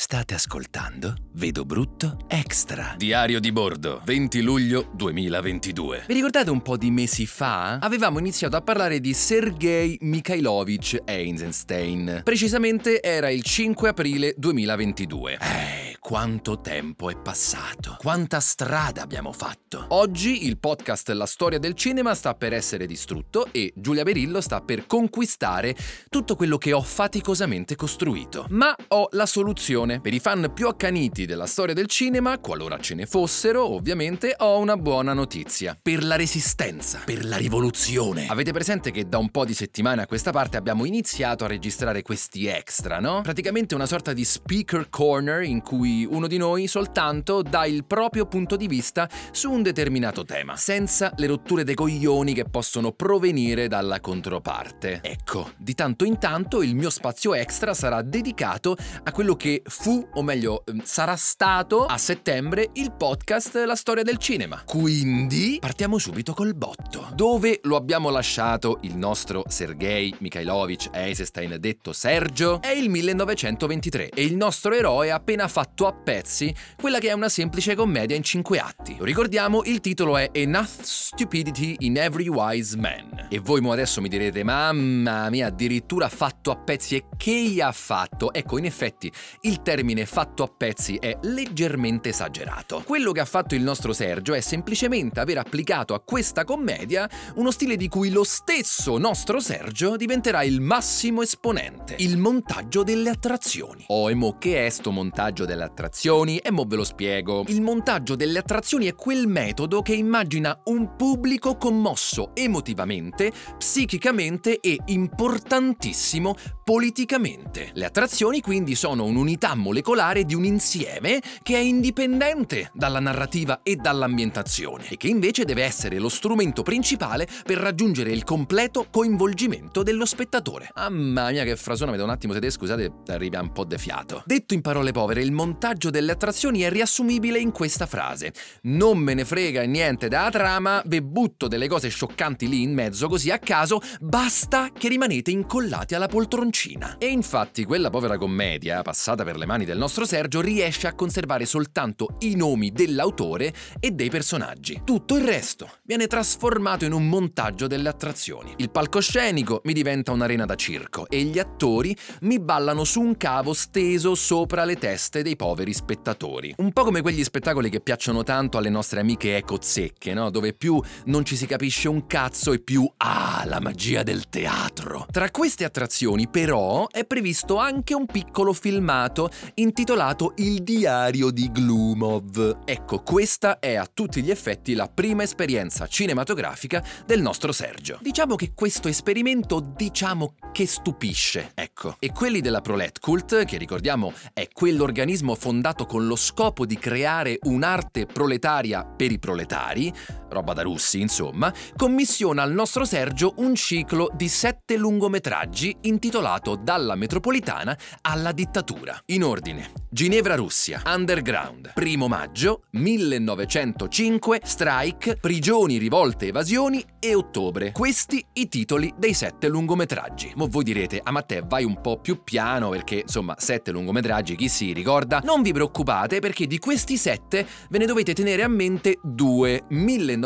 State ascoltando Vedo Brutto Extra. Diario di bordo, 20 luglio 2022. Vi ricordate un po' di mesi fa? Avevamo iniziato a parlare di Sergei Mikhailovich Eisenstein. Precisamente era il 5 aprile 2022. Eh, quanto tempo è passato. Quanta strada abbiamo fatto. Oggi il podcast La storia del cinema sta per essere distrutto e Giulia Berillo sta per conquistare tutto quello che ho faticosamente costruito. Ma ho la soluzione per i fan più accaniti della storia del cinema, qualora ce ne fossero, ovviamente, ho una buona notizia. Per la resistenza, per la rivoluzione. Avete presente che da un po' di settimane a questa parte abbiamo iniziato a registrare questi extra, no? Praticamente una sorta di speaker corner in cui uno di noi soltanto dà il proprio punto di vista su un determinato tema, senza le rotture dei coglioni che possono provenire dalla controparte. Ecco, di tanto in tanto il mio spazio extra sarà dedicato a quello che fu, o meglio, ehm, sarà stato a settembre il podcast La storia del cinema. Quindi partiamo subito col botto. Dove lo abbiamo lasciato il nostro Sergei Mikhailovich Eisenstein, detto Sergio, è il 1923 e il nostro eroe ha appena fatto a pezzi quella che è una semplice commedia in cinque atti. Lo ricordiamo, il titolo è Enough Stupidity in Every Wise Man. E voi adesso mi direte, mamma mia, addirittura fatto a pezzi e che ha fatto? Ecco, in effetti, il termine fatto a pezzi è leggermente esagerato. Quello che ha fatto il nostro Sergio è semplicemente aver applicato a questa commedia uno stile di cui lo stesso nostro Sergio diventerà il massimo esponente, il montaggio delle attrazioni. Oh, e mo che è sto montaggio delle attrazioni? E mo ve lo spiego. Il montaggio delle attrazioni è quel metodo che immagina un pubblico commosso emotivamente, psichicamente e importantissimo politicamente. Le attrazioni quindi sono un'unità molecolare di un insieme che è indipendente dalla narrativa e dall'ambientazione e che invece deve essere lo strumento principale per raggiungere il completo coinvolgimento dello spettatore. Mamma mia che frasona, vedo un attimo se te scusate, arriva un po' de fiato. Detto in parole povere, il montaggio delle attrazioni è riassumibile in questa frase. Non me ne frega niente da trama, ve butto delle cose scioccanti lì in mezzo così a caso, basta che rimanete incollati alla poltroncina. E infatti quella povera commedia, passata per le mani del nostro Sergio, riesce a conservare soltanto i nomi dell'autore e dei personaggi. Tutto il resto viene trasformato in un montaggio delle attrazioni. Il palcoscenico mi diventa un'arena da circo e gli attori mi ballano su un cavo steso sopra le teste dei poveri spettatori. Un po' come quegli spettacoli che piacciono tanto alle nostre amiche ecozecche, no? Dove più non ci si capisce un cazzo e più ah, la magia del teatro. Tra queste attrazioni, però, è previsto anche un piccolo filmato intitolato Il diario di Glumov. Ecco, questa è a tutti gli effetti la prima esperienza cinematografica del nostro Sergio. Diciamo che questo esperimento, diciamo che stupisce, ecco. E quelli della Prolet Cult, che ricordiamo è quell'organismo fondato con lo scopo di creare un'arte proletaria per i proletari, roba da russi insomma, commissiona al nostro Sergio un ciclo di sette lungometraggi intitolato Dalla metropolitana alla dittatura. In ordine, Ginevra Russia, Underground, primo maggio, 1905, Strike, Prigioni, rivolte, evasioni e Ottobre. Questi i titoli dei sette lungometraggi. Mo voi direte, a Matteo vai un po' più piano perché insomma sette lungometraggi chi si ricorda? Non vi preoccupate perché di questi sette ve ne dovete tenere a mente due, 1905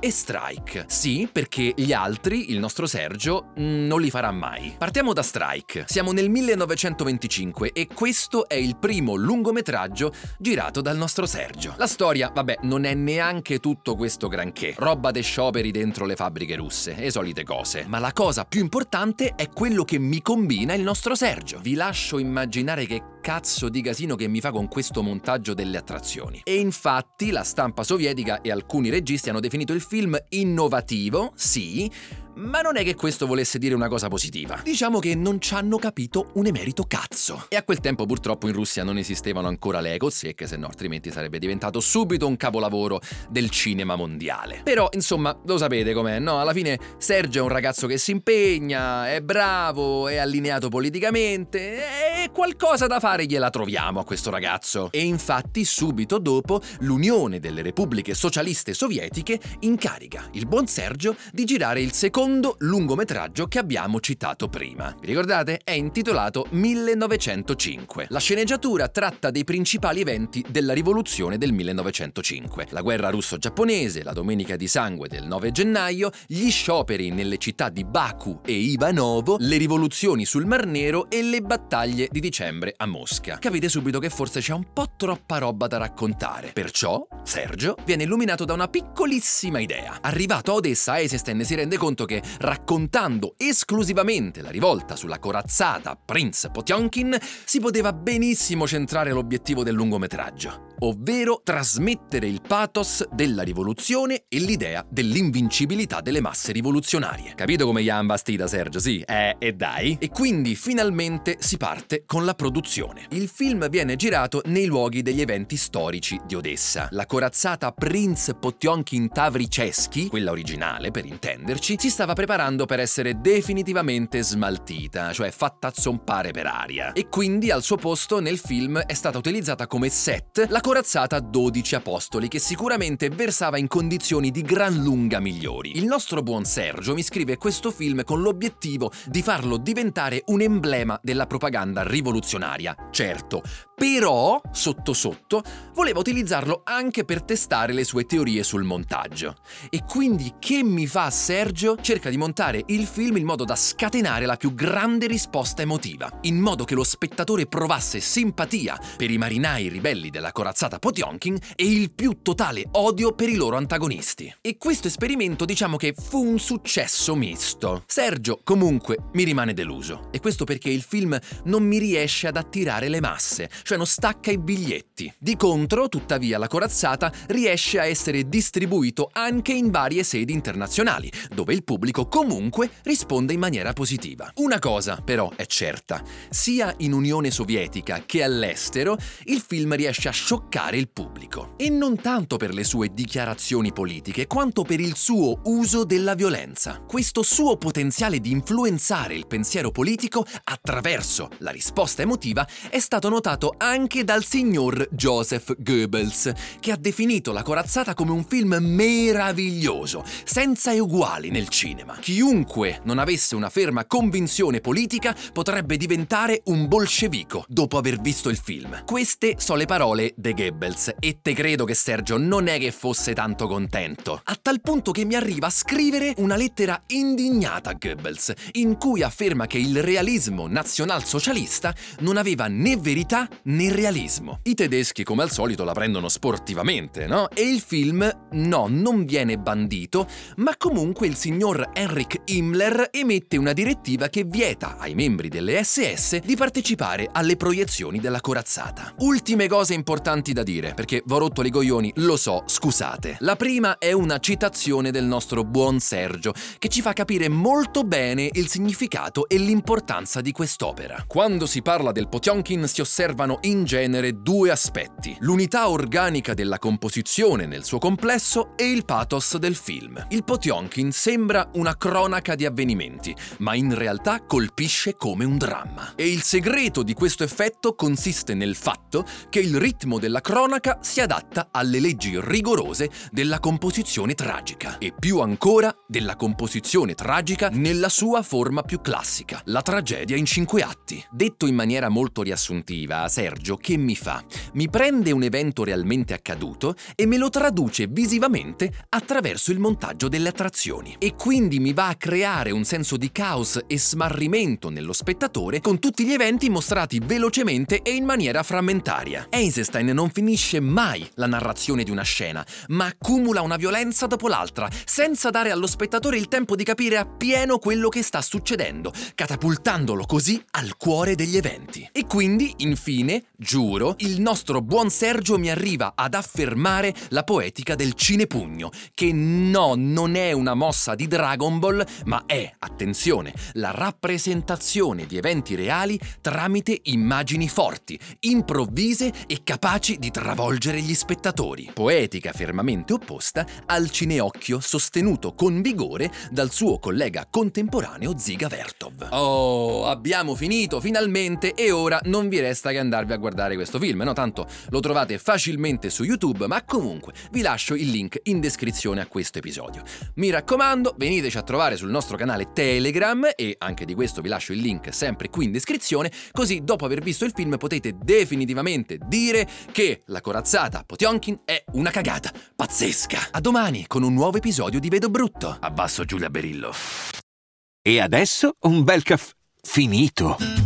e Strike. Sì, perché gli altri, il nostro Sergio, non li farà mai. Partiamo da Strike. Siamo nel 1925 e questo è il primo lungometraggio girato dal nostro Sergio. La storia, vabbè, non è neanche tutto questo granché. Roba de scioperi dentro le fabbriche russe e solite cose. Ma la cosa più importante è quello che mi combina il nostro Sergio. Vi lascio immaginare che cazzo di casino che mi fa con questo montaggio delle attrazioni. E infatti la stampa sovietica e alcuni registi hanno definito il film innovativo, sì, Ma non è che questo volesse dire una cosa positiva. Diciamo che non ci hanno capito un emerito cazzo. E a quel tempo purtroppo in Russia non esistevano ancora le ecosecche, se no altrimenti sarebbe diventato subito un capolavoro del cinema mondiale. Però, insomma, lo sapete com'è, no? Alla fine Sergio è un ragazzo che si impegna, è bravo, è allineato politicamente e qualcosa da fare gliela troviamo a questo ragazzo. E infatti subito dopo l'Unione delle Repubbliche Socialiste Sovietiche incarica il buon Sergio di girare il secondo lungometraggio che abbiamo citato prima. Vi ricordate? È intitolato 1905. La sceneggiatura tratta dei principali eventi della rivoluzione del 1905. La guerra russo-giapponese, la Domenica di Sangue del 9 gennaio, gli scioperi nelle città di Baku e Ivanovo, le rivoluzioni sul Mar Nero e le battaglie di dicembre a Mosca. Capite subito che forse c'è un po' troppa roba da raccontare. Perciò Sergio viene illuminato da una piccolissima idea. Arrivato a Odessa, Eisenstein si rende conto che raccontando esclusivamente la rivolta sulla corazzata Prince Potionkin si poteva benissimo centrare l'obiettivo del lungometraggio ovvero trasmettere il pathos della rivoluzione e l'idea dell'invincibilità delle masse rivoluzionarie. Capito come gli ha imbastita Sergio? Sì, eh, e dai. E quindi finalmente si parte con la produzione. Il film viene girato nei luoghi degli eventi storici di Odessa. La corazzata Prince Potionkin Tavriceschi, quella originale per intenderci, si stava preparando per essere definitivamente smaltita, cioè fatta zompare per aria. E quindi al suo posto nel film è stata utilizzata come set la corazzata 12 apostoli che sicuramente versava in condizioni di gran lunga migliori. Il nostro buon Sergio mi scrive questo film con l'obiettivo di farlo diventare un emblema della propaganda rivoluzionaria. Certo, però, sotto sotto, voleva utilizzarlo anche per testare le sue teorie sul montaggio. E quindi che mi fa Sergio? Cerca di montare il film in modo da scatenare la più grande risposta emotiva, in modo che lo spettatore provasse simpatia per i marinai ribelli della corazzata corazzata Potionkin e il più totale odio per i loro antagonisti. E questo esperimento diciamo che fu un successo misto. Sergio comunque mi rimane deluso. E questo perché il film non mi riesce ad attirare le masse, cioè non stacca i biglietti. Di contro, tuttavia, la corazzata riesce a essere distribuito anche in varie sedi internazionali, dove il pubblico comunque risponde in maniera positiva. Una cosa però è certa, sia in Unione Sovietica che all'estero, il film riesce a scioccare scioccare il pubblico. E non tanto per le sue dichiarazioni politiche, quanto per il suo uso della violenza. Questo suo potenziale di influenzare il pensiero politico attraverso la risposta emotiva è stato notato anche dal signor Joseph Goebbels, che ha definito La corazzata come un film meraviglioso, senza eguali nel cinema. Chiunque non avesse una ferma convinzione politica potrebbe diventare un bolscevico dopo aver visto il film. Queste sono le parole de Goebbels e te credo che Sergio non è che fosse tanto contento, a tal punto che mi arriva a scrivere una lettera indignata a Goebbels, in cui afferma che il realismo nazionalsocialista non aveva né verità né realismo. I tedeschi come al solito la prendono sportivamente, no? E il film, no, non viene bandito, ma comunque il signor Henrik Himmler emette una direttiva che vieta ai membri delle SS di partecipare alle proiezioni della corazzata. Ultime cose importanti tanti da dire, perché v'ho rotto i coglioni, lo so, scusate. La prima è una citazione del nostro buon Sergio, che ci fa capire molto bene il significato e l'importanza di quest'opera. Quando si parla del Potionkin si osservano in genere due aspetti, l'unità organica della composizione nel suo complesso e il pathos del film. Il Potionkin sembra una cronaca di avvenimenti, ma in realtà colpisce come un dramma. E il segreto di questo effetto consiste nel fatto che il ritmo della della cronaca si adatta alle leggi rigorose della composizione tragica e più ancora della composizione tragica nella sua forma più classica, la tragedia in cinque atti. Detto in maniera molto riassuntiva, Sergio che mi fa? Mi prende un evento realmente accaduto e me lo traduce visivamente attraverso il montaggio delle attrazioni e quindi mi va a creare un senso di caos e smarrimento nello spettatore con tutti gli eventi mostrati velocemente e in maniera frammentaria. Einstein non non finisce mai la narrazione di una scena, ma accumula una violenza dopo l'altra, senza dare allo spettatore il tempo di capire appieno quello che sta succedendo, catapultandolo così al cuore degli eventi. E quindi, infine, giuro, il nostro buon Sergio mi arriva ad affermare la poetica del cinepugno, che no, non è una mossa di Dragon Ball, ma è, attenzione, la rappresentazione di eventi reali tramite immagini forti, improvvise e capaci di travolgere gli spettatori. Poetica fermamente opposta al cineocchio sostenuto con vigore dal suo collega contemporaneo Ziga Vertov. Oh, abbiamo finito finalmente e ora non vi resta che andarvi a guardare questo film, no? Tanto lo trovate facilmente su YouTube, ma comunque vi lascio il link in descrizione a questo episodio. Mi raccomando, veniteci a trovare sul nostro canale Telegram e anche di questo vi lascio il link sempre qui in descrizione, così dopo aver visto il film potete definitivamente dire che la corazzata Potionkin è una cagata pazzesca. A domani con un nuovo episodio di Vedo Brutto. Abbasso Giulia Berillo. E adesso un bel caffè finito.